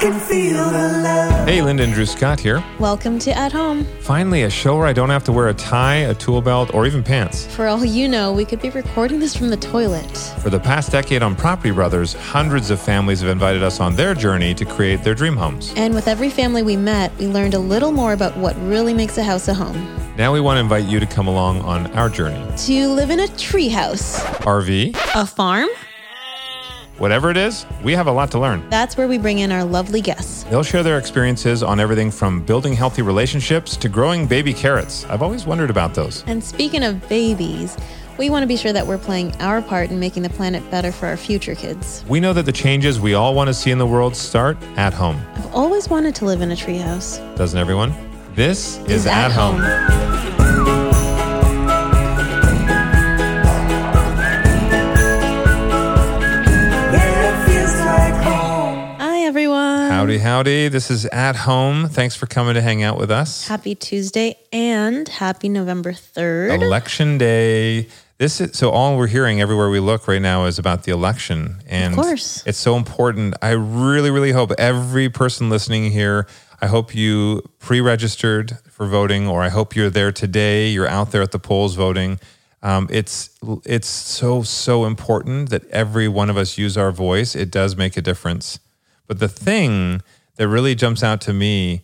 Hey, Linda and Drew Scott here. Welcome to At Home. Finally, a show where I don't have to wear a tie, a tool belt, or even pants. For all you know, we could be recording this from the toilet. For the past decade on Property Brothers, hundreds of families have invited us on their journey to create their dream homes. And with every family we met, we learned a little more about what really makes a house a home. Now we want to invite you to come along on our journey. To live in a treehouse, RV, a farm, whatever it is, we have a lot to learn. that's where we bring in our lovely guests. They'll share their experiences on everything from building healthy relationships to growing baby carrots. I've always wondered about those. And speaking of babies, we want to be sure that we're playing our part in making the planet better for our future kids. We know that the changes we all want to see in the world start at home. I've always wanted to live in a treehouse. Doesn't everyone? This is, Is at, At home. Home. Howdy, howdy. This is at home. Thanks for coming to hang out with us. Happy Tuesday and happy November 3rd. Election day. This is so all we're hearing everywhere we look right now is about the election. And of course. it's so important. I really, really hope every person listening here, I hope you pre-registered for voting, or I hope you're there today. You're out there at the polls voting. Um, it's it's so so important that every one of us use our voice. It does make a difference. But the thing that really jumps out to me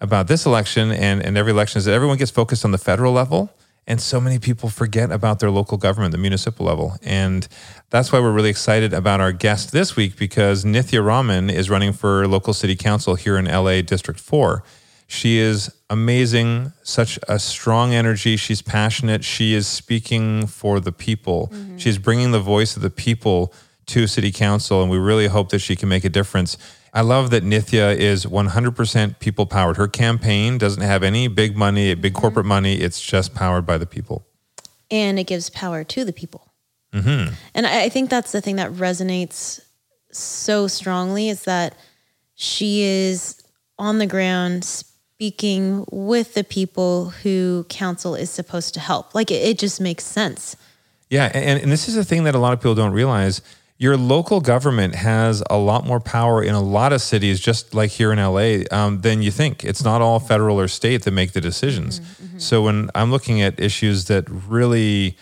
about this election and, and every election is that everyone gets focused on the federal level. And so many people forget about their local government, the municipal level. And that's why we're really excited about our guest this week because Nithya Raman is running for local city council here in LA District 4. She is amazing, such a strong energy. She's passionate. She is speaking for the people. Mm-hmm. She's bringing the voice of the people to city council, and we really hope that she can make a difference. I love that Nithya is 100% people powered. Her campaign doesn't have any big money, big corporate money. It's just powered by the people. and it gives power to the people. Mm-hmm. And I, I think that's the thing that resonates so strongly is that she is on the ground speaking with the people who council is supposed to help. Like it, it just makes sense. Yeah, and, and this is a thing that a lot of people don't realize. Your local government has a lot more power in a lot of cities, just like here in LA, um, than you think. It's not all federal or state that make the decisions. So when I'm looking at issues that really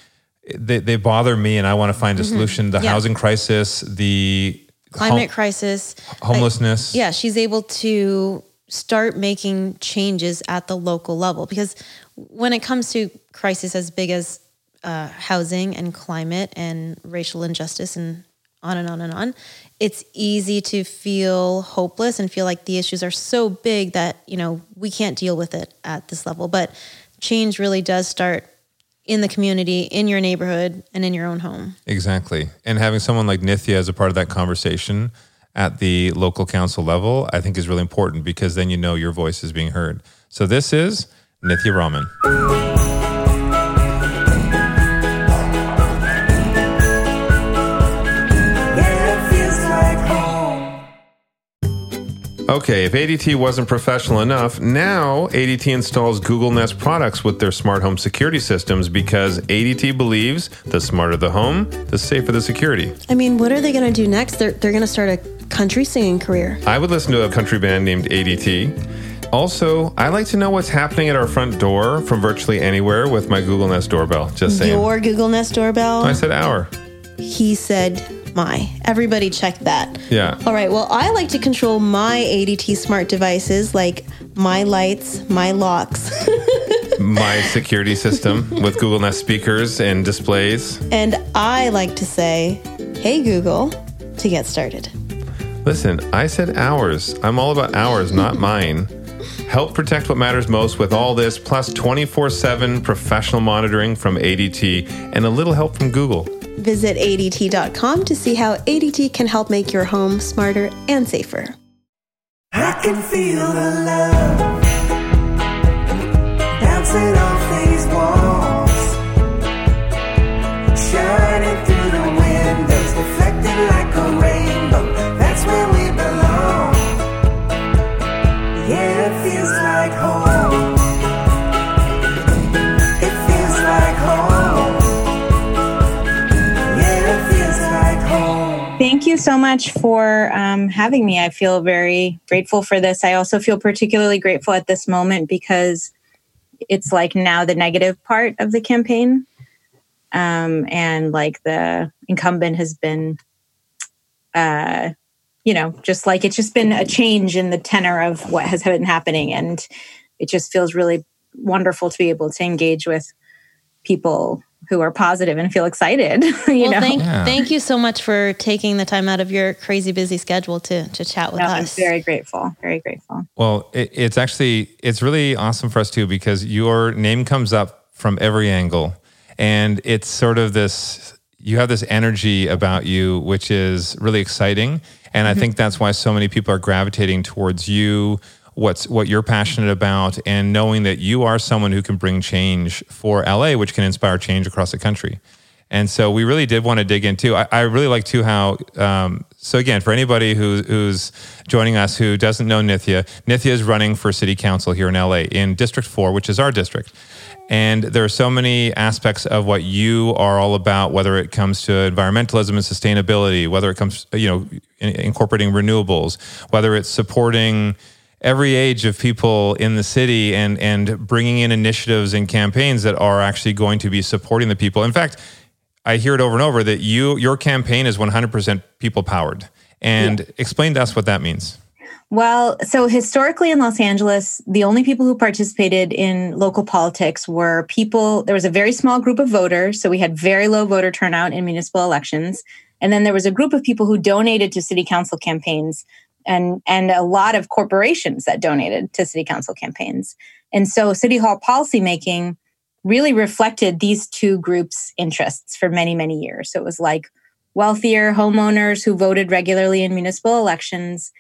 they, they bother me, and I want to find a solution, the Yeah. housing crisis, the Climate hom- crisis. homelessness. Yeah, she's able to start making changes at the local level because when it comes to crisis as big as uh, housing and climate and racial injustice and on and on and on, it's easy to feel hopeless and feel like the issues are so big that you know we can't deal with it at this level. But change really does start in the community, in your neighborhood, and in your own home. Exactly. And having someone like Nithya as a part of that conversation at the local council level, I think is really important because then you know your voice is being heard. So this is Nithya Raman. Okay, if ADT wasn't professional enough, now ADT installs Google Nest products with their smart home security systems because ADT believes the smarter the home, the safer the security. I mean, what are they going to do next? They're, they're going to start a country singing career. I would listen to a country band named ADT. Also, I like to know what's happening at our front door from virtually anywhere with my Google Nest doorbell. Just saying. Your Google Nest doorbell. I said our. He said my. Everybody check that. Yeah. All right. Well, I like to control my ADT smart devices like my lights, my locks, my security system with Google Nest speakers and displays. and I like to say, "Hey Google," to get started. Listen, I said ours. I'm all about ours, not mine. Help protect what matters most with all this, plus 24 7 professional monitoring from ADT and a little help from Google. Visit ADT.com to see how ADT can help make your home smarter and safer. I can feel the love off so much for um, having me. I feel very grateful for this. I also feel particularly grateful at this moment because it's like now the negative part of the campaign. Um, and like the incumbent has been, uh, you know, just like it's just been a change in the tenor of what has been happening. And it just feels really wonderful to be able to engage with people who are positive and feel excited. you well, know, thank, Yeah. thank you so much for taking the time out of your crazy busy schedule to to chat with No, I'm us. very grateful. Very grateful. Well, it, it's actually it's really awesome for us too because your name comes up from every angle, and it's sort of this. You have this energy about you, which is really exciting, and I mm-hmm. think that's why so many people are gravitating towards you. What's what you're passionate about, and knowing that you are someone who can bring change for LA, which can inspire change across the country. And so we really did want to dig into. I, I really like too how. Um, so again, for anybody who, who's joining us who doesn't know Nithya, Nithya is running for city council here in LA in District Four, which is our district. And there are so many aspects of what you are all about, whether it comes to environmentalism and sustainability, whether it comes, you know, in, incorporating renewables, whether it's supporting every age of people in the city and and bringing in initiatives and campaigns that are actually going to be supporting the people. In fact, I hear it over and over that you your campaign is 100% people powered. And explain to us what that means. Well, so historically in Los Angeles, the only people who participated in local politics were people, there was a very small group of voters. So we had very low voter turnout in municipal elections. And then there was a group of people who donated to city council campaigns and, and a lot of corporations that donated to city council campaigns. And so city hall policymaking really reflected these two groups' interests for many, many years. So it was like wealthier homeowners who voted regularly in municipal elections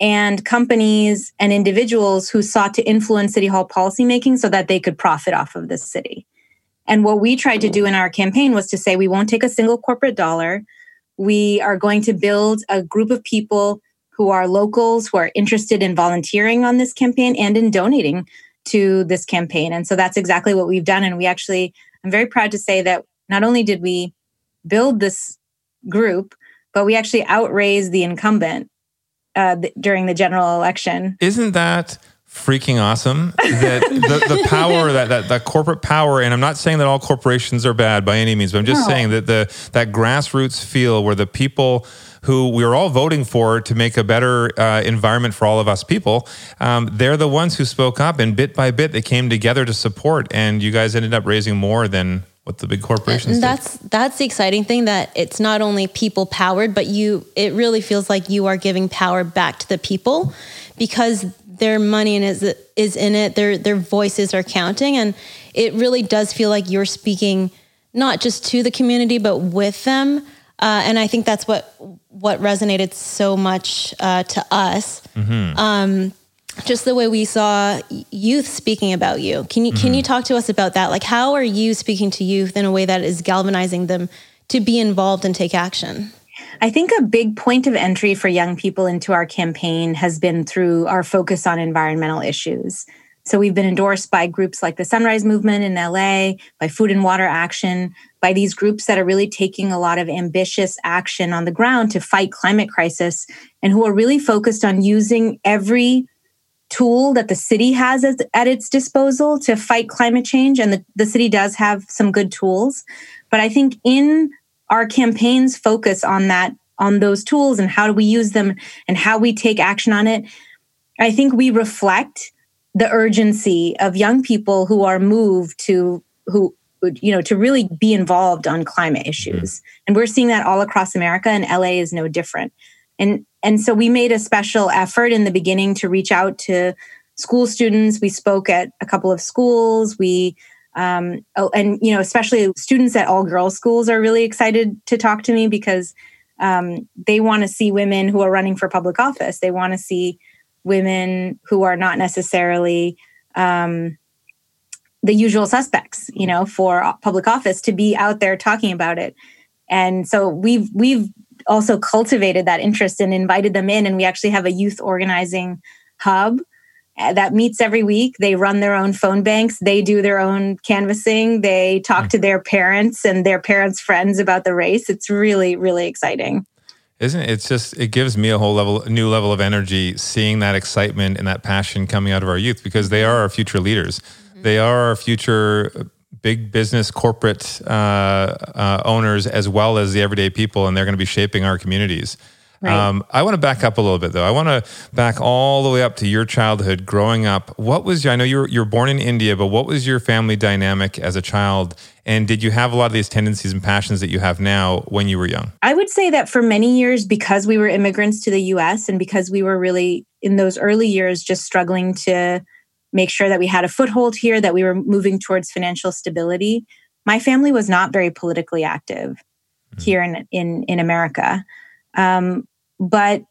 and companies and individuals who sought to influence city hall policymaking so that they could profit off of the city. And what we tried to do in our campaign was to say we won't take a single corporate dollar. We are going to build a group of people who are locals who are interested in volunteering on this campaign and in donating to this campaign. And so that's exactly what we've done. And we actually, I'm very proud to say that not only did we build this group, but we actually outraised the incumbent uh, th- during the general election. Isn't that freaking awesome? That the, the power that, that that corporate power, and I'm not saying that all corporations are bad by any means, but I'm just No. saying that the that grassroots feel where the people who we are all voting for to make a better uh, environment for all of us people, um, they're the ones who spoke up, and bit by bit they came together to support, and you guys ended up raising more than what the big corporations And that's that's the exciting thing that it's not only people powered, but you it really feels like you are giving power back to the people because their money and is is in it, their their voices are counting, and it really does feel like you're speaking not just to the community but with them. Uh, and I think that's what what resonated so much uh, to us. Um, just the way we saw youth speaking about you. Can you can you talk to us about that? Like how are you speaking to youth in a way that is galvanizing them to be involved and take action? I think a big point of entry for young people into our campaign has been through our focus on environmental issues. So we've been endorsed by groups like the Sunrise Movement in LA, by Food and Water Action, by these groups that are really taking a lot of ambitious action on the ground to fight climate crisis and who are really focused on using every tool that the city has at, its disposal to fight climate change. And the, the city does have some good tools. But I think in our campaigns focus on that, on those tools and how do we use them and how we take action on it, I think we reflect the urgency of young people who are moved to who you know to really be involved on climate issues. Mm-hmm. And we're seeing that all across america and la is no different. And and so we made a special effort in the beginning to reach out to school students. We spoke at a couple of schools. We um, oh, and you know especially students at all girls schools are really excited to talk to me because um, they want to see women who are running for public office they want to see women who are not necessarily um, the usual suspects, you know, for public office to be out there talking about it. And so we've we've also cultivated that interest and invited them in, and we actually have a youth organizing hub that meets every week. They run their own phone banks, they do their own canvassing, they talk to their parents and their parents' friends about the race. It's really really exciting. Isn't it? It's just it gives me a whole level, new level of energy seeing that excitement and that passion coming out of our youth because they are our future leaders. They are our future big business corporate uh, uh, owners as well as the everyday people, and they're going to be shaping our communities. Right. Um, I want to back up a little bit though. I want to back all the way up to your childhood growing up. What was your, I know you were, you were born in India, but what was your family dynamic as a child? And did you have a lot of these tendencies and passions that you have now when you were young? I would say that for many years, because we were immigrants to the US and because we were really in those early years just struggling to make sure that we had a foothold here, that we were moving towards financial stability, my family was not very politically active here in, in, in America. Um, but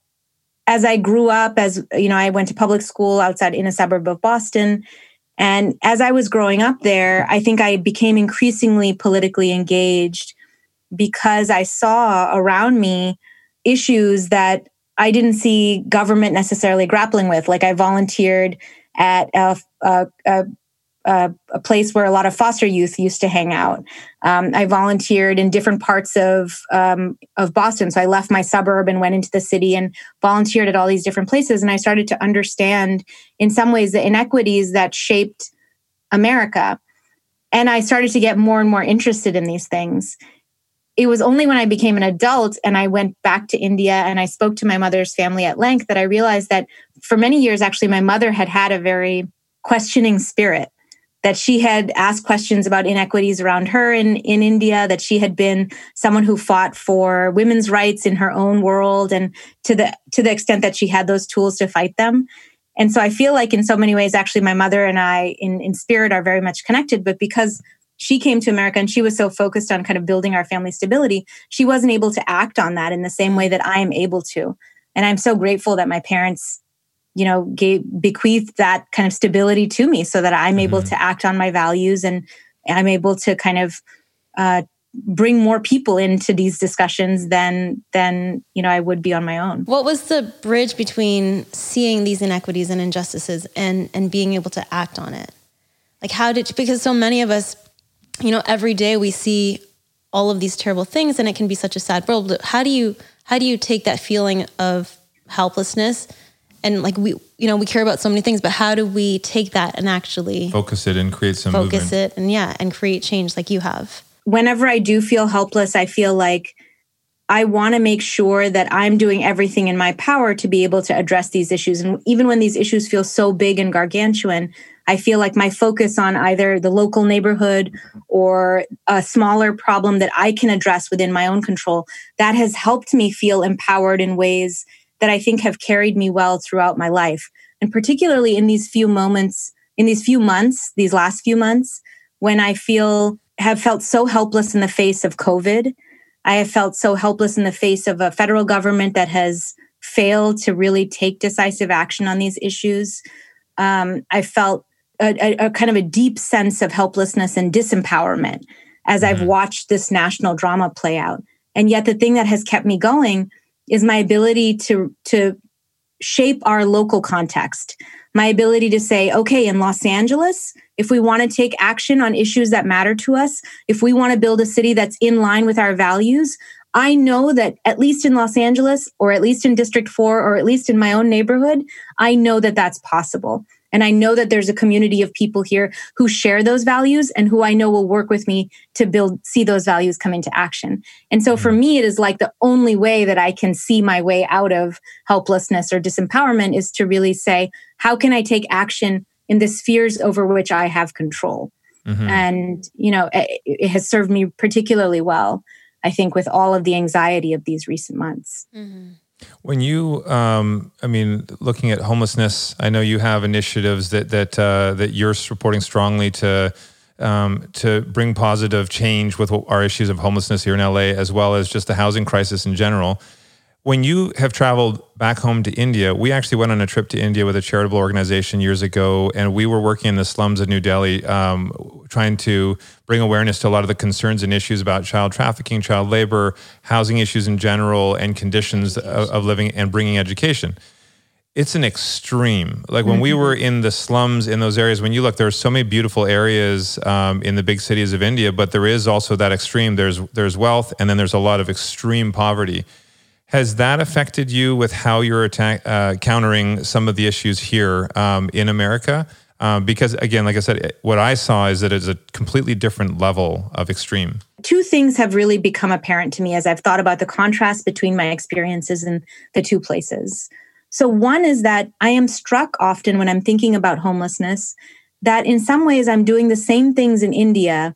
as I grew up, as you know, I went to public school outside in a suburb of Boston. And as I was growing up there, I think I became increasingly politically engaged because I saw around me issues that I didn't see government necessarily grappling with. Like I volunteered at a, a, a, a, place where a lot of foster youth used to hang out. Um, I volunteered in different parts of um, of Boston. So I left my suburb and went into the city and volunteered at all these different places. And I started to understand, in some ways, the inequities that shaped America. And I started to get more and more interested in these things. It was only when I became an adult and I went back to India and I spoke to my mother's family at length that I realized that for many years, actually, my mother had had a very questioning spirit that she had asked questions about inequities around her in, in India, that she had been someone who fought for women's rights in her own world and to the to the extent that she had those tools to fight them. And so I feel like in so many ways, actually, my mother and I in, in spirit are very much connected, but because she came to America and she was so focused on kind of building our family stability, she wasn't able to act on that in the same way that I am able to. And I'm so grateful that my parents you know gave bequeathed that kind of stability to me so that i'm able Mhm. to act on my values and i'm able to kind of uh, bring more people into these discussions than than you know i would be on my own What was the bridge between seeing these inequities and injustices and and being able to act on it? Like how did because so many of us, you know, every day we see all of these terrible things and it can be such a sad world. But how do you how do you take that feeling of helplessness and like we you know, we care about so many things, but how do we take that and actually Focus it and create some focus movement. it and yeah, and create change like you have? whenever I do feel helpless, I feel like I want to make sure that I'm doing everything in my power to be able to address these issues. And even when these issues feel so big and gargantuan, I feel like my focus on either the local neighborhood or a smaller problem that I can address within my own control, that has helped me feel empowered in ways that I think have carried me well throughout my life. And particularly in these few moments, in these few months, these last few months, when I feel have felt so helpless in the face of COVID. I have felt so helpless in the face of a federal government that has failed to really take decisive action on these issues. Um, I felt a, a, a kind of a deep sense of helplessness and disempowerment as I've Mhm. watched this national drama play out. And yet, the thing that has kept me going is my ability to to shape our local context. My ability to say, okay, in Los Angeles, if we want to take action on issues that matter to us, if we want to build a city that's in line with our values, I know that at least in Los Angeles, or at least in District 4, or at least in my own neighborhood, I know that that's possible. And I know that there's a community of people here who share those values and who I know will work with me to build, see those values come into action. And so for me, it is like the only way that I can see my way out of helplessness or disempowerment is to really say, how can I take action in the spheres over which I have control? Mhm. And, you know, it, it has served me particularly well, I think, with all of the anxiety of these recent months. When you, um, I mean, looking at homelessness, I know you have initiatives that that uh, that you're supporting strongly to um, to bring positive change with our issues of homelessness here in LA, as well as just the housing crisis in general. When you have traveled back home to India, we actually went on a trip to India with a charitable organization years ago, and we were working in the slums of New Delhi, um, trying to bring awareness to a lot of the concerns and issues about child trafficking, child labor, housing issues in general, and conditions of, of living and bringing education it's an extreme. Like when we were in the slums in those areas, when you look, there are so many beautiful areas um, in the big cities of India, but there is also that extreme. There's there's wealth, and then there's a lot of extreme poverty. Has that affected you with how you're attack, uh, countering some of the issues here um, in America? Um, because again, like I said, what I saw is that it's a completely different level of extreme. Two things have really become apparent to me as I've thought about the contrast between my experiences in the two places. So, one is that I am struck often when I'm thinking about homelessness that in some ways I'm doing the same things in India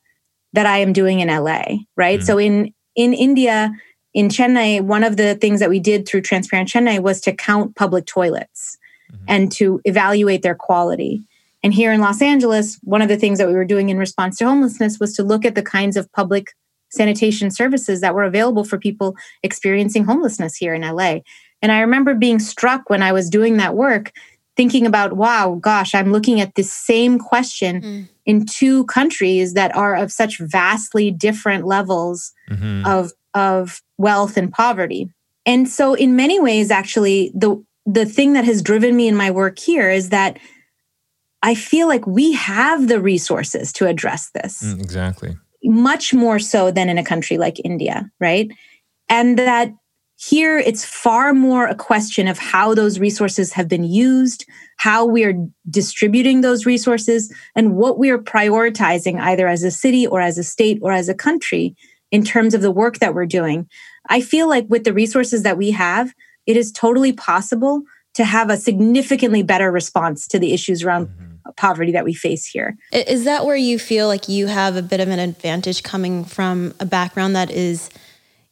that I am doing in LA, right? Mm-hmm. So, in in India, in Chennai, one of the things that we did through Transparent Chennai was to count public toilets mm-hmm. and to evaluate their quality. And here in Los Angeles, one of the things that we were doing in response to homelessness was to look at the kinds of public sanitation services that were available for people experiencing homelessness here in LA. And I remember being struck when I was doing that work, thinking about, wow, gosh, I'm looking at this same question mm. in two countries that are of such vastly different levels mm-hmm. of, of wealth and poverty. And so in many ways, actually, the the thing that has driven me in my work here is that I feel like we have the resources to address this. Mm, exactly. Much more so than in a country like India, right? And that here, it's far more a question of how those resources have been used, how we are distributing those resources, and what we are prioritizing either as a city or as a state or as a country in terms of the work that we're doing. I feel like with the resources that we have, it is totally possible to have a significantly better response to the issues around mm-hmm. Poverty that we face here. Is that where you feel like you have a bit of an advantage coming from a background that is,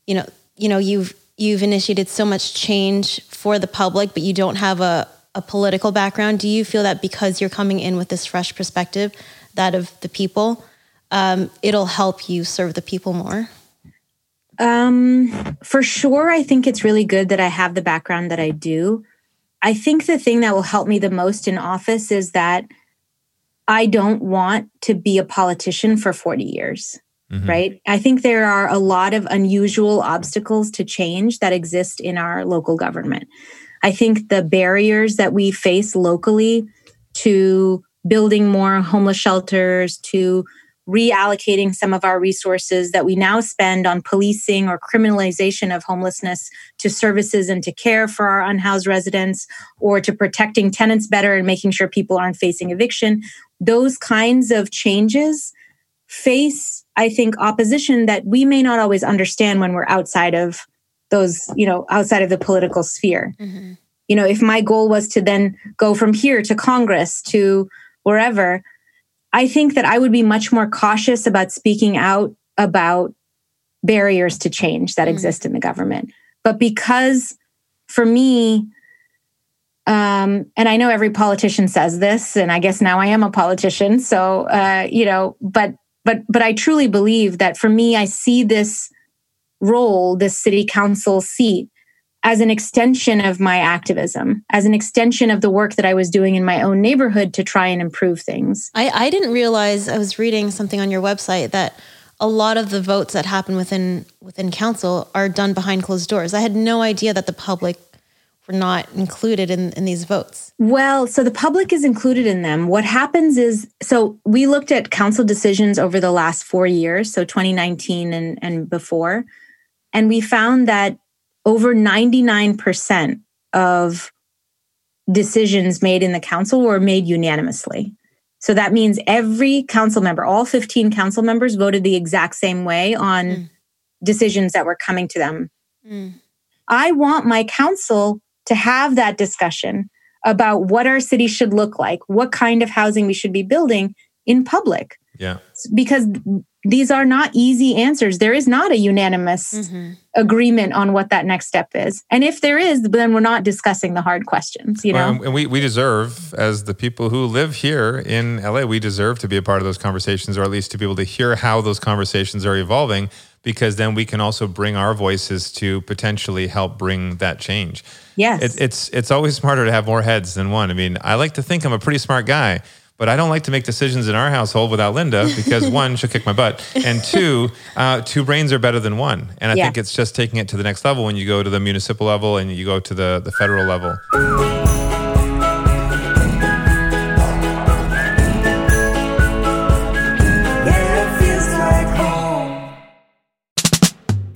you know, you know, you've you've initiated so much change for the public, but you don't have a, a political background. Do you feel that because you're coming in with this fresh perspective, that of the people, um, it'll help you serve the people more? Um, for sure, I think it's really good that I have the background that I do. I think the thing that will help me the most in office is that I don't want to be a politician for 40 years mm-hmm. right? I think there are a lot of unusual obstacles to change that exist in our local government. I think the barriers that we face locally to building more homeless shelters, to reallocating some of our resources that we now spend on policing or criminalization of homelessness to services and to care for our unhoused residents or to protecting tenants better and making sure people aren't facing eviction. Those kinds of changes face I think, opposition that we may not always understand when we're outside of those, you know, outside of the political sphere. Mm-hmm. You know, if my goal was to then go from here to Congress to wherever, I think that I would be much more cautious about speaking out about barriers to change that mm-hmm. exist in the government. But because for me, um, and I know every politician says this, and I guess now I am a politician. So, uh, you know, but but but i truly believe that for me i see this role this city council seat as an extension of my activism as an extension of the work that i was doing in my own neighborhood to try and improve things i, I didn't realize i was reading something on your website that a lot of the votes that happen within within council are done behind closed doors i had no idea that the public were not included in, in these votes? Well, so the public is included in them. What happens is so we looked at council decisions over the last four years, so 2019 and, and before, and we found that over 99% of decisions made in the council were made unanimously. So that means every council member, all 15 council members voted the exact same way on mm. decisions that were coming to them. Mm. I want my council to have that discussion about what our city should look like, what kind of housing we should be building in public. Yeah. Because these are not easy answers. There is not a unanimous mm-hmm. agreement on what that next step is. And if there is, then we're not discussing the hard questions, you know? Well, and we, we deserve, as the people who live here in LA, we deserve to be a part of those conversations or at least to be able to hear how those conversations are evolving because then we can also bring our voices to potentially help bring that change. Yes. It, it's it's always smarter to have more heads than one. I mean, I like to think I'm a pretty smart guy, but I don't like to make decisions in our household without Linda because one, she'll kick my butt, and two, uh, two brains are better than one. And I yeah. think it's just taking it to the next level when you go to the municipal level and you go to the the federal level.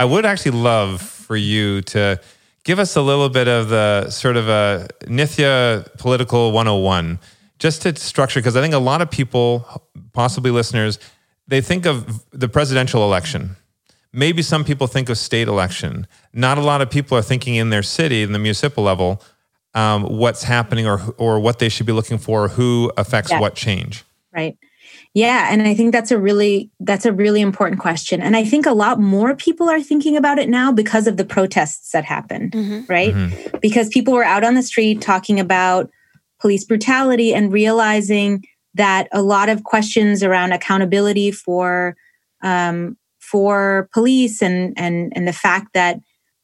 I would actually love for you to give us a little bit of the sort of a Nithya political 101, just to structure, because I think a lot of people, possibly listeners, they think of the presidential election. Maybe some people think of state election. Not a lot of people are thinking in their city, in the municipal level, um, what's happening or or what they should be looking for, who affects Yeah. what change. right yeah and i think that's a really that's a really important question and i think a lot more people are thinking about it now because of the protests that happened right? Because people were out on the street talking about police brutality and realizing that a lot of questions around accountability for um, for police and and and the fact that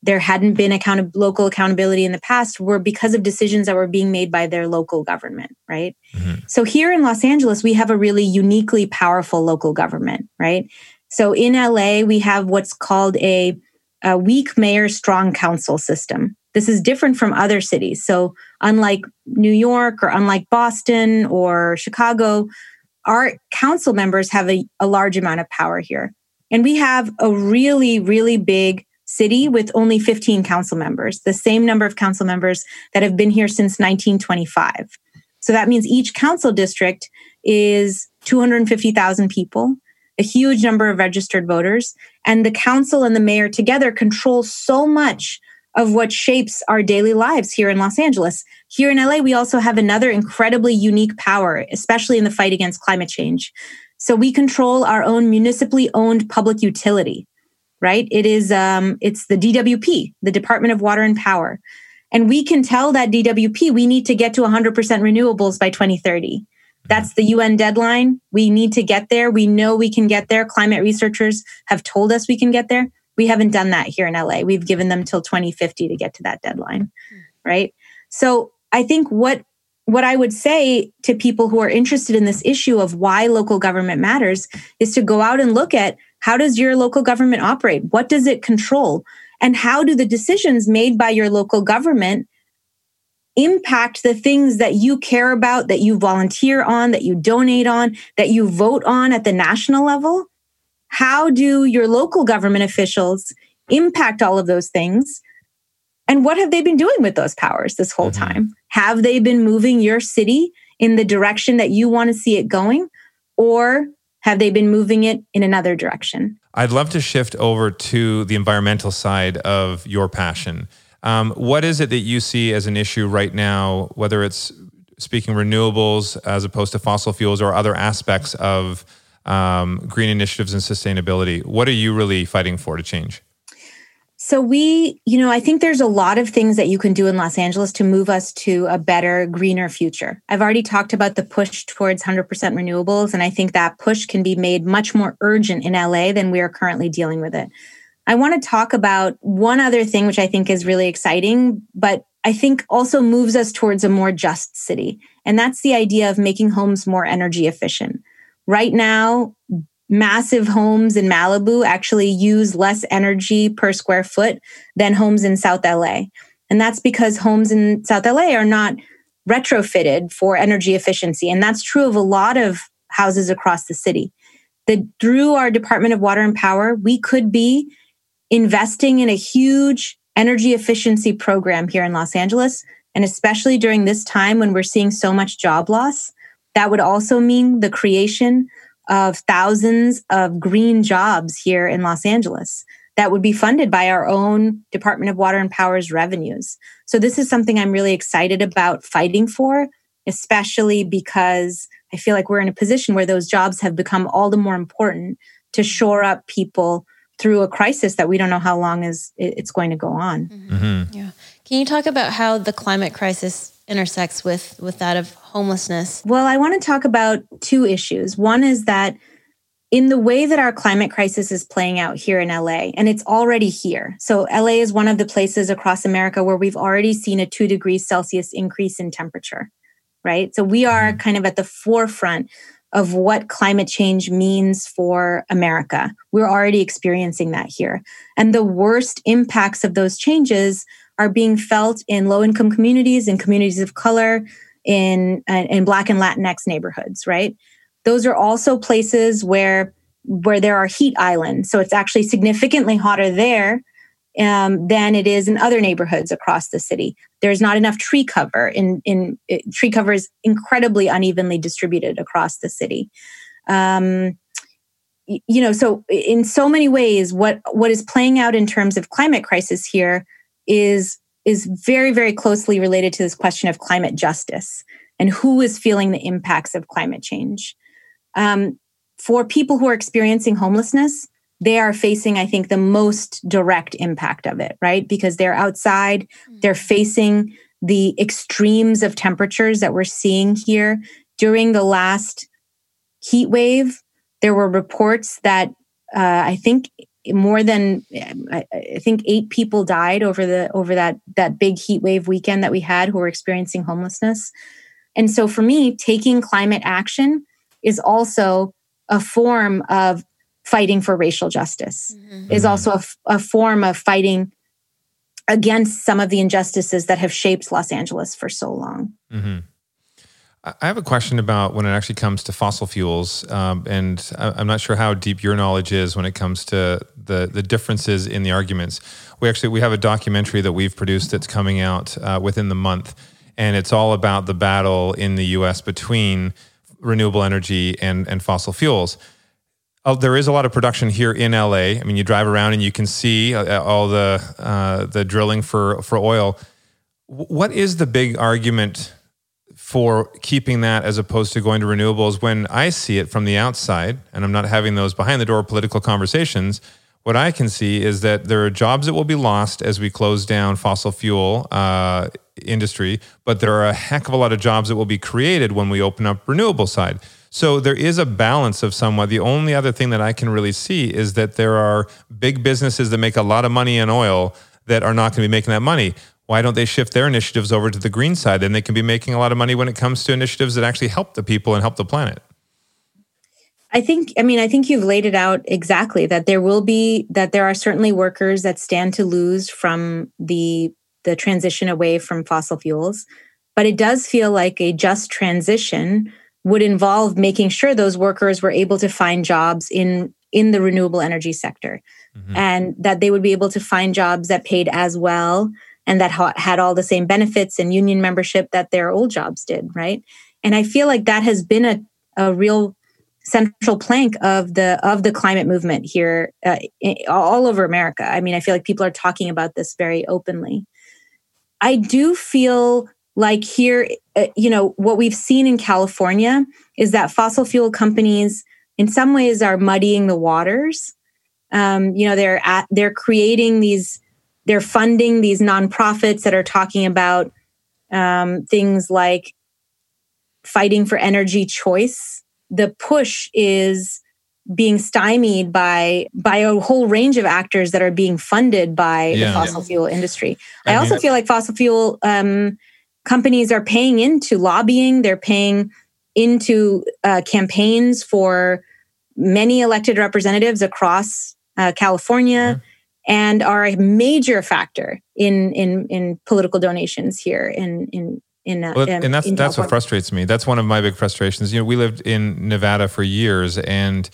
there hadn't been account- local accountability in the past were because of decisions that were being made by their local government right mm-hmm. so here in Los Angeles, we have a really uniquely powerful local government, right? So in LA, we have what's called a, a weak mayor strong council system. This is different from other cities. So unlike New York or unlike Boston or Chicago, our council members have a, a large amount of power here. And we have a really, really big city with only 15 council members, the same number of council members that have been here since 1925. So that means each council district is 250,000 people, a huge number of registered voters, and the council and the mayor together control so much of what shapes our daily lives here in Los Angeles. Here in LA, we also have another incredibly unique power, especially in the fight against climate change. So we control our own municipally owned public utility, right? It is um, it's the DWP, the Department of Water and Power. And we can tell that DWP we need to get to 100% renewables by 2030. That's the UN deadline. We need to get there. We know we can get there. Climate researchers have told us we can get there. We haven't done that here in LA. We've given them till 2050 to get to that deadline, right? So I think what what I would say to people who are interested in this issue of why local government matters is to go out and look at how does your local government operate? What does it control? And how do the decisions made by your local government impact the things that you care about, that you volunteer on, that you donate on, that you vote on at the national level? How do your local government officials impact all of those things? And what have they been doing with those powers this whole Mhm. time? Have they been moving your city in the direction that you want to see it going? Or have they been moving it in another direction? I'd love to shift over to the environmental side of your passion. Um, what is it that you see as an issue right now, whether it's speaking renewables as opposed to fossil fuels or other aspects of um, green initiatives and sustainability? What are you really fighting for to change? So we, you know, I think there's a lot of things that you can do in Los Angeles to move us to a better, greener future. I've already talked about the push towards 100% renewables, and I think that push can be made much more urgent in LA than we are currently dealing with it. I want to talk about one other thing, which I think is really exciting, but I think also moves us towards a more just city. And that's the idea of making homes more energy efficient. Right now, massive homes in Malibu actually use less energy per square foot than homes in South LA. And that's because homes in South LA are not retrofitted for energy efficiency. And that's true of a lot of houses across the city. That through our Department of Water and Power, we could be investing in a huge energy efficiency program here in Los Angeles. And especially during this time when we're seeing so much job loss, that would also mean the creation of thousands of green jobs here in Los Angeles that would be funded by our own Department of Water and Power's revenues. So, this is something I'm really excited about fighting for, especially because I feel like we're in a position where those jobs have become all the more important to shore up people through a crisis that we don't know how long is it's going to go on. Mm-hmm. Mm-hmm. Yeah. Can you talk about how the climate crisis intersects with with that of homelessness? Well, I want to talk about two issues. One is that in the way that our climate crisis is playing out here in LA, and it's already here. So, LA is one of the places across America where we've already seen a two degrees Celsius increase in temperature, right? So, we are mm-hmm. kind of at the forefront of what climate change means for America. We're already experiencing that here. And the worst impacts of those changes are being felt in low income communities, in communities of color, in, in Black and Latinx neighborhoods, right? Those are also places where where there are heat islands. So it's actually significantly hotter there um, than it is in other neighborhoods across the city. There's not enough tree cover. In in it, tree cover is incredibly unevenly distributed across the city. Um, you know, so in so many ways, what what is playing out in terms of climate crisis here is is very very closely related to this question of climate justice and who is feeling the impacts of climate change. Um, for people who are experiencing homelessness, they are facing, I think, the most direct impact of it, right? Because they're outside, they're facing the extremes of temperatures that we're seeing here. During the last heat wave, there were reports that uh, I think more than I, I think eight people died over the over that that big heat wave weekend that we had who were experiencing homelessness. And so for me, taking climate action is also a form of fighting for racial justice mm-hmm. is also a, a, form of fighting against some of the injustices that have shaped los angeles for so long mm-hmm. I have a question about when it actually comes to fossil fuels, um, and I'm not sure how deep your knowledge is when it comes to the the differences in the arguments. We actually we have a documentary that we've produced that's coming out uh, within the month, and it's all about the battle in the U.S. between renewable energy and, and fossil fuels. Uh, there is a lot of production here in LA. I mean, you drive around and you can see uh, all the uh, the drilling for for oil. What is the big argument for keeping that as opposed to going to renewables? When I see it from the outside, and I'm not having those behind the door political conversations, what I can see is that there are jobs that will be lost as we close down fossil fuel uh, industry, but there are a heck of a lot of jobs that will be created when we open up renewable side. So there is a balance of somewhat. The only other thing that I can really see is that there are big businesses that make a lot of money in oil that are not going to be making that money. Why don't they shift their initiatives over to the green side? And they can be making a lot of money when it comes to initiatives that actually help the people and help the planet. I think, I mean, I think you've laid it out exactly that there will be, that there are certainly workers that stand to lose from the, the transition away from fossil fuels. But it does feel like a just transition would involve making sure those workers were able to find jobs in, in the renewable energy sector mm-hmm. and that they would be able to find jobs that paid as well and that ha- had all the same benefits and union membership that their old jobs did, right? And I feel like that has been a, a real central plank of the of the climate movement here uh, all over America. I mean, I feel like people are talking about this very openly. I do feel like here, uh, you know, what we've seen in California is that fossil fuel companies, in some ways, are muddying the waters. Um, you know, they're at, they're creating these, they're funding these nonprofits that are talking about um, things like fighting for energy choice the push is being stymied by by a whole range of actors that are being funded by yeah, the fossil yeah. fuel industry. I, I also mean, feel like fossil fuel um, companies are paying into lobbying. They're paying into uh, campaigns for many elected representatives across uh, California, yeah. And are a major factor in in in political donations here in in in, uh, well, and that's that's what frustrates me. That's one of my big frustrations. You know, we lived in Nevada for years, and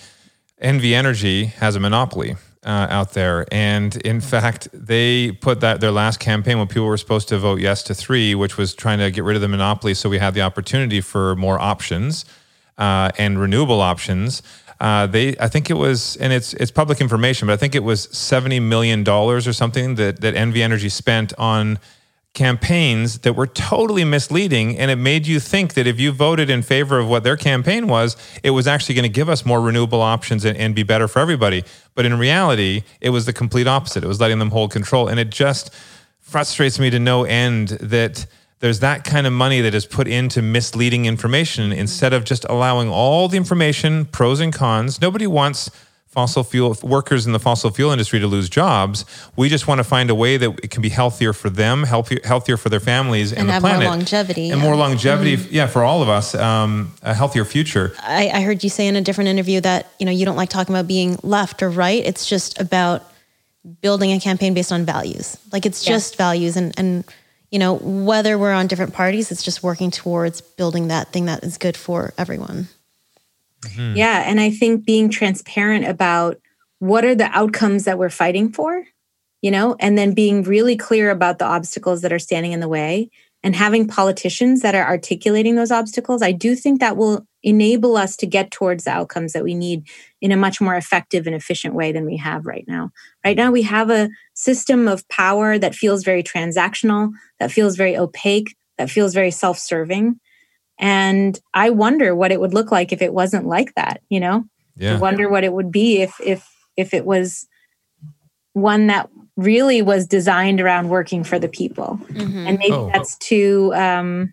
NV Energy has a monopoly uh, out there. And in fact, they put that their last campaign when people were supposed to vote yes to three, which was trying to get rid of the monopoly, so we had the opportunity for more options uh, and renewable options. Uh, they, I think it was, and it's it's public information, but I think it was seventy million dollars or something that that NV Energy spent on campaigns that were totally misleading and it made you think that if you voted in favor of what their campaign was it was actually going to give us more renewable options and, and, be better for everybody. But in reality it was the complete opposite. It was letting them hold control and it just frustrates me to no end that there's that kind of money that is put into misleading information instead of just allowing all the information, pros and cons. Nobody wants fossil fuel workers in the fossil fuel industry to lose jobs. We just want to find a way that it can be healthier for them, healthier, healthier for their families and, And the have more longevity, and yeah. more longevity. Yeah, for all of us, um, a healthier future. I, I heard you say in a different interview that you know you don't like talking about being left or right. It's just about building a campaign based on values. Like it's Yeah. just values, and and you know whether we're on different parties, it's just working towards building that thing that is good for everyone. Mm-hmm. Yeah. And I think being transparent about what are the outcomes that we're fighting for, you know, and then being really clear about the obstacles that are standing in the way and having politicians that are articulating those obstacles, I do think that will enable us to get towards the outcomes that we need in a much more effective and efficient way than we have right now. Right now, we have a system of power that feels very transactional, that feels very opaque, that feels very self serving. And I wonder what it would look like if it wasn't like that, you know? Yeah. I wonder what it would be if if if it was one that really was designed around working for the people. And maybe Oh. that's too um,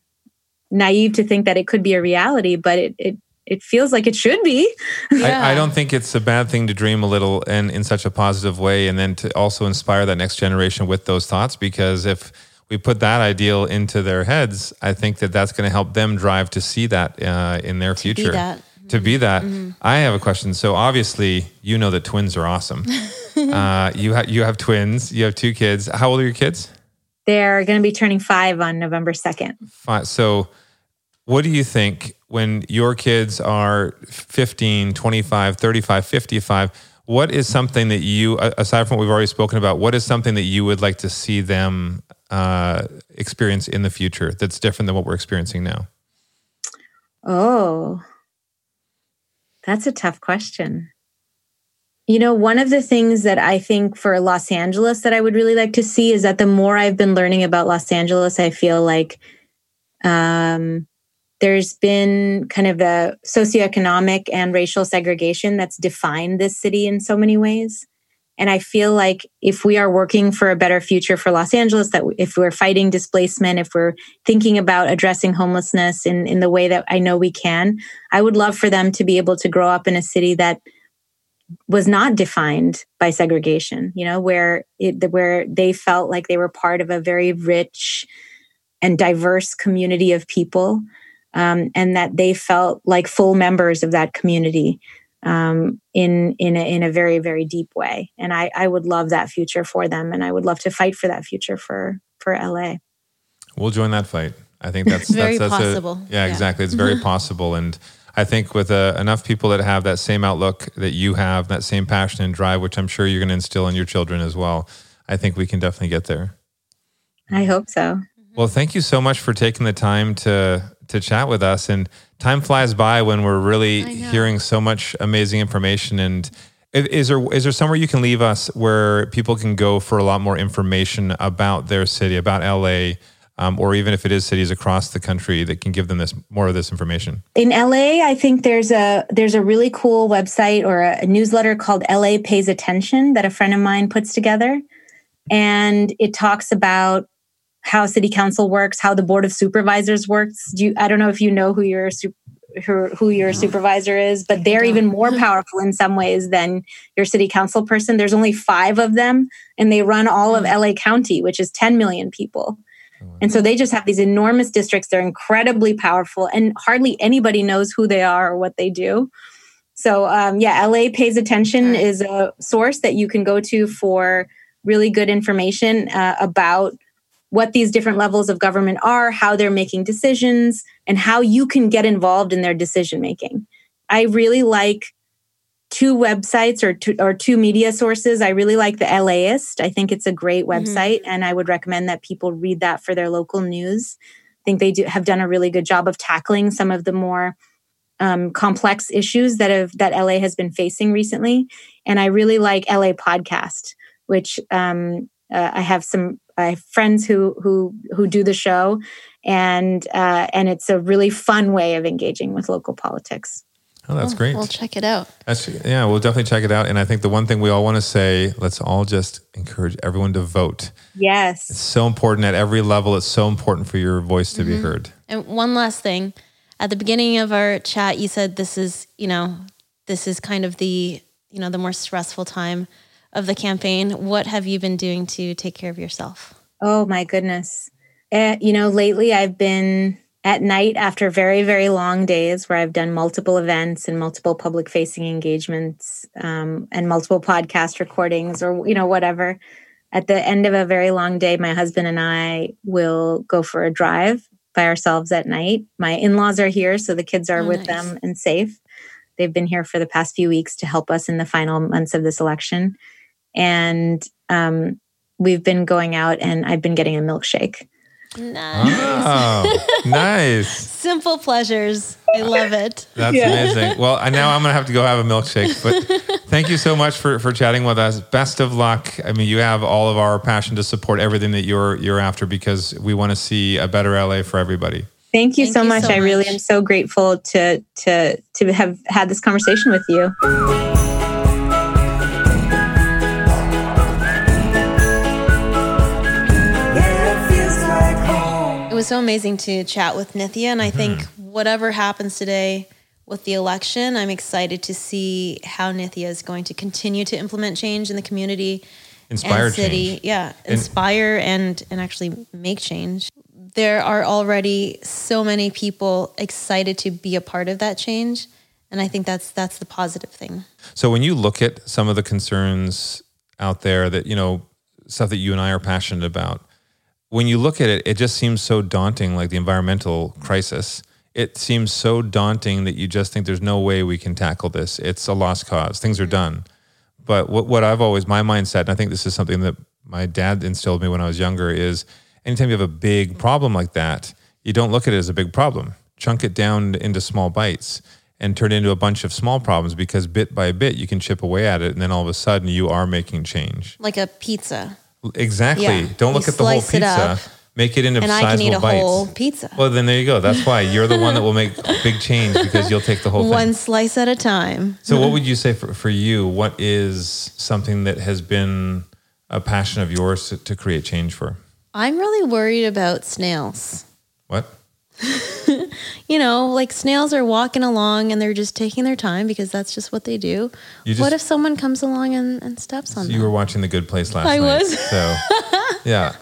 naive to think that it could be a reality, but it it it feels like it should be. I, I don't think it's a bad thing to dream a little and in such a positive way, and then to also inspire that next generation with those thoughts. Because if we put that ideal into their heads, I think that that's going to help them drive to see that uh, in their be future. that. To be that. I have a question. So obviously, you know that twins are awesome. uh, you have you have twins. You have two kids. How old are your kids? They're going to be turning five on November 2nd. Fi- So, what do you think when your kids are 15, 25, 35, 55? What is something that you, aside from what we've already spoken about, what is something that you would like to see them uh, experience in the future that's different than what we're experiencing now? Oh, that's a tough question. You know, one of the things that I think for Los Angeles that I would really like to see is that the more I've been learning about Los Angeles, I feel like um, there's been kind of a socioeconomic and racial segregation that's defined this city in so many ways. And I feel like if we are working for a better future for Los Angeles, that if we're fighting displacement, if we're thinking about addressing homelessness in, in the way that I know we can, I would love for them to be able to grow up in a city that was not defined by segregation, you know, where it where they felt like they were part of a very rich and diverse community of people, um, and that they felt like full members of that community um, in in a, in a very very deep way. And I I would love that future for them, and I would love to fight for that future for for LA. We'll join that fight. I think that's Very that's, that's a- possible. yeah, Yeah. exactly. It's very possible, and I think with uh, enough people that have that same outlook that you have, that same passion and drive, which I'm sure you're going to instill in your children as well, I think we can definitely get there. I hope so. Well, thank you so much for taking the time to to chat with us. And time flies by when we're really hearing so much amazing information. And is there is there somewhere you can leave us where people can go for a lot more information about their city, about LA, um, or even if it is cities across the country that can give them this more of this information? in LA, I think there's a there's a really cool website or a, a newsletter called LA Pays Attention that a friend of mine puts together, and it talks about how city council works, how the board of supervisors works. Do you, I don't know if you know who your who, who your supervisor is, but they're even more powerful in some ways than your city council person. There's only five of them, and they run all of LA County, which is 10 million people. And so they just have these enormous districts. They're incredibly powerful, and hardly anybody knows who they are or what they do. So, um, yeah, LA Pays Attention is a source that you can go to for really good information uh, about what these different levels of government are, how they're making decisions, and how you can get involved in their decision making. I really like two websites or two, or two media sources. I really like the LAist. I think it's a great website, and I would recommend that people read that for their local news. I think they do have done a really good job of tackling some of the more um, complex issues that have that LA has been facing recently. And I really like LA Podcast, which um, uh, I have some I have friends who who who do the show, and uh, and it's a really fun way of engaging with local politics. Oh, that's great. We'll check it out. That's, yeah, we'll definitely check it out. And I think the one thing we all want to say, let's all just encourage everyone to vote. Yes. It's so important at every level. It's so important for your voice to be heard. And one last thing. At the beginning of our chat, you said this is, you know, this is kind of the, you know, the more stressful time of the campaign. What have you been doing to take care of yourself? Oh my goodness. Uh, you know, lately I've been at night after very, very long days where I've done multiple events and multiple public facing engagements um, and multiple podcast recordings or, you know, whatever. At the end of a very long day, my husband and I will go for a drive by ourselves at night. My in laws are here, so the kids are Oh, with nice. them and safe. They've been here for the past few weeks to help us in the final months of this election. And um, we've been going out and I've been getting a milkshake. Nice. Oh, nice. Simple pleasures. I love it. That's Yeah. amazing. Well, I, now I'm going to have to go have a milkshake. But thank you so much for, for chatting with us. Best of luck. I mean, you have all of our passion to support everything that you're you're after because we want to see a better LA for everybody. Thank you Thank so you much. so I really am so grateful to to to have had this conversation with you. Was so amazing to chat with Nithya. And I mm-hmm. think whatever happens today with the election, I'm excited to see how Nithya is going to continue to implement change in the community Inspire and city. change. Yeah, And- inspire and and actually make change. There are already so many people excited to be a part of that change. And I think that's that's the positive thing. So when you look at some of the concerns out there that, you know, stuff that you and I are passionate about, when you look at it, it just seems so daunting, like the environmental crisis. It seems so daunting that you just think there's no way we can tackle this. It's a lost cause. Things are done. But what, what I've always, my mindset, and I think this is something that my dad instilled me when I was younger, is anytime you have a big problem like that, you don't look at it as a big problem. Chunk it down into small bites and turn it into a bunch of small problems because bit by bit you can chip away at it. And then all of a sudden you are making change. Like a pizza. Exactly. Yeah. Don't look You at the whole it pizza. Make it into And I sizable can eat a bites. whole pizza. Well, then there you go. That's why you're the one that will make big change because you'll take the whole One thing. slice at a time. So, what would you say for, for you? What is something that has been a passion of yours to, to create change for? I'm really worried about snails. What? you know, like snails are walking along and they're just taking their time because that's just what they do. Just- what if someone comes along and, and steps on So them? you were watching The Good Place last I night. was. So, yeah.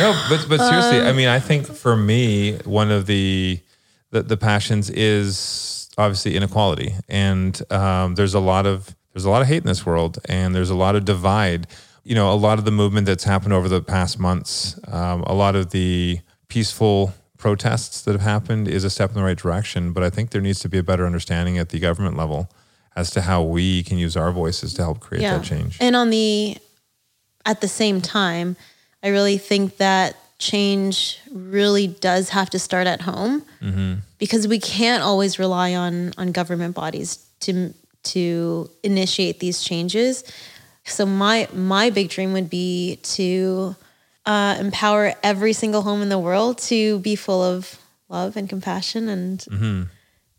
No, but but seriously, Um, I mean, I think for me, one of the the, the passions is obviously inequality, and um, there's a lot of there's a lot of hate in this world, and there's a lot of divide. You know, a lot of the movement that's happened over the past months, um, a lot of the peaceful protests that have happened is a step in the right direction. But I think there needs to be a better understanding at the government level as to how we can use our voices to help create that change. And on the at the same time, I really think that change really does have to start at home Mm-hmm. because we can't always rely on on government bodies to to initiate these changes. So my my big dream would be to uh, empower every single home in the world to be full of love and compassion and Mm-hmm.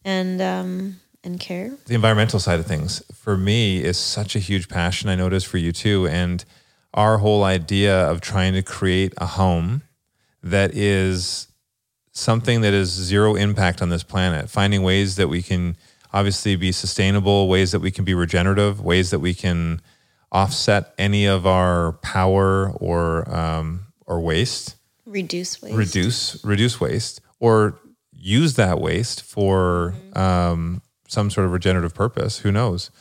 and um, and care. the environmental side of things for me is such a huge passion. I notice for you too. And our whole idea of trying to create a home that is something that is zero impact on this planet, finding ways that we can obviously be sustainable, ways that we can be regenerative, ways that we can offset any of our power or um, or waste Reduce waste. reduce reduce waste or use that waste for um, some sort of regenerative purpose. Who knows?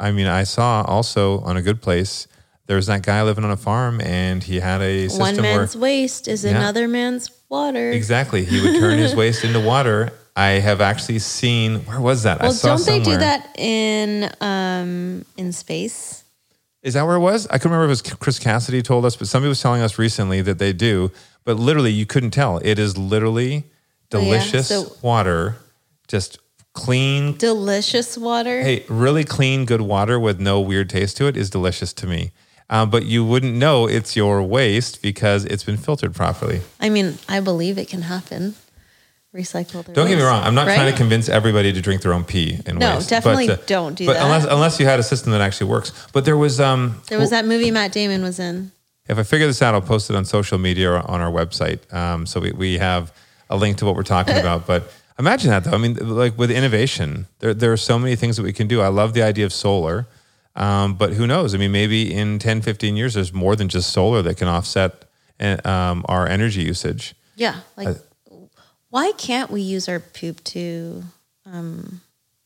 I mean, I saw also on a good place. There was that guy living on a farm, and he had a system One where man's waste is Yeah. another man's water. exactly he would turn his waste into water. I have actually seen where was that? I Well, saw don't they do that in um in space? Is that where it was? I couldn't remember if it was Chris Cassidy told us, but somebody was telling us recently that they do. But literally, you couldn't tell. It is literally Oh, yeah. delicious So- water, just clean, Delicious water. hey, really clean, good water with no weird taste to it is delicious to me. Um, but you wouldn't know it's your waste because it's been filtered properly. I mean, I believe it can happen. Recycle their Don't get me waste, wrong. I'm not right? trying to convince everybody to drink their own pee and No, waste. definitely but, uh, don't do but that. unless unless you had a system that actually works. But there was um. There was that movie Matt Damon was in. If I figure this out, I'll post it on social media or on our website. Um, so we, we have a link to what we're talking about. But imagine that though. I mean, like with innovation, there, there are so many things that we can do. I love the idea of solar. Um, but who knows? I mean, maybe in 10, 15 years, there's more than just solar that can offset uh, um, our energy usage. Yeah, like why can't we use our poop to? Um,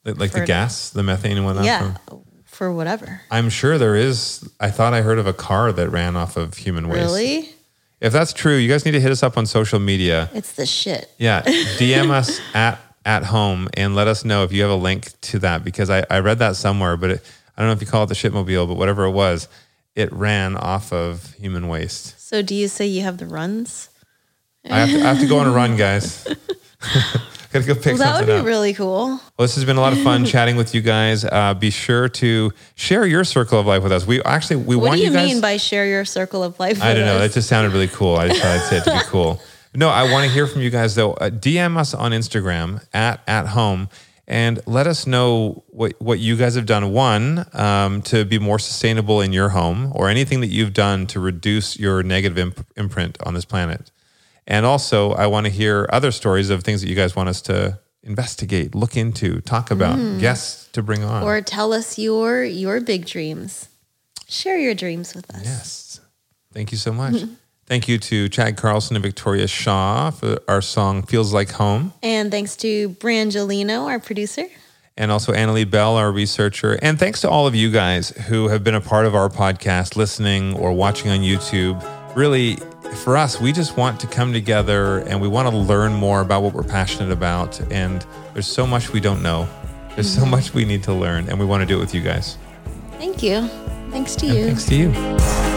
like, like the gas, the methane and whatnot. yeah, from- for whatever. I'm sure there is. I thought I heard of a car that ran off of human waste. Really, If that's true, you guys need to hit us up on social media. it's the shit. Yeah, DM us at at home and let us know if you have a link to that because I, I read that somewhere, but it, I don't know if you call it the shitmobile, but whatever it was, it ran off of human waste. So do you say you have the runs? I have to, I have to go on a run, guys. Gotta go pick something. Well, that would be up. really cool. Well, this has been a lot of fun chatting with you guys. Uh, be sure to share your circle of life with us. We actually we What want you guys. What do you, mean by share your circle of life? I don't know. That just sounded really cool. I just thought I'd say it to be cool. No, I want to hear from you guys though. Uh, DM us on Instagram at at home and let us know what what you guys have done. One, um, to be more sustainable in your home, or anything that you've done to reduce your negative imp- imprint on this planet. And also, I want to hear other stories of things that you guys want us to investigate, look into, talk about, mm. guests to bring on. or tell us your your big dreams. Share your dreams with us. Yes. Thank you so much. Thank you to Chad Carlson and Victoria Shaw for our song Feels Like Home. And thanks to Brangelino, our producer. And also Annalie Bell, our researcher. And thanks to all of you guys who have been a part of our podcast, listening or watching on YouTube. Really, for us, we just want to come together and we want to learn more about what we're passionate about. And there's so much we don't know. There's so mm-hmm. much we need to learn, and we want to do it with you guys. Thank you. Thanks to And you. thanks to you.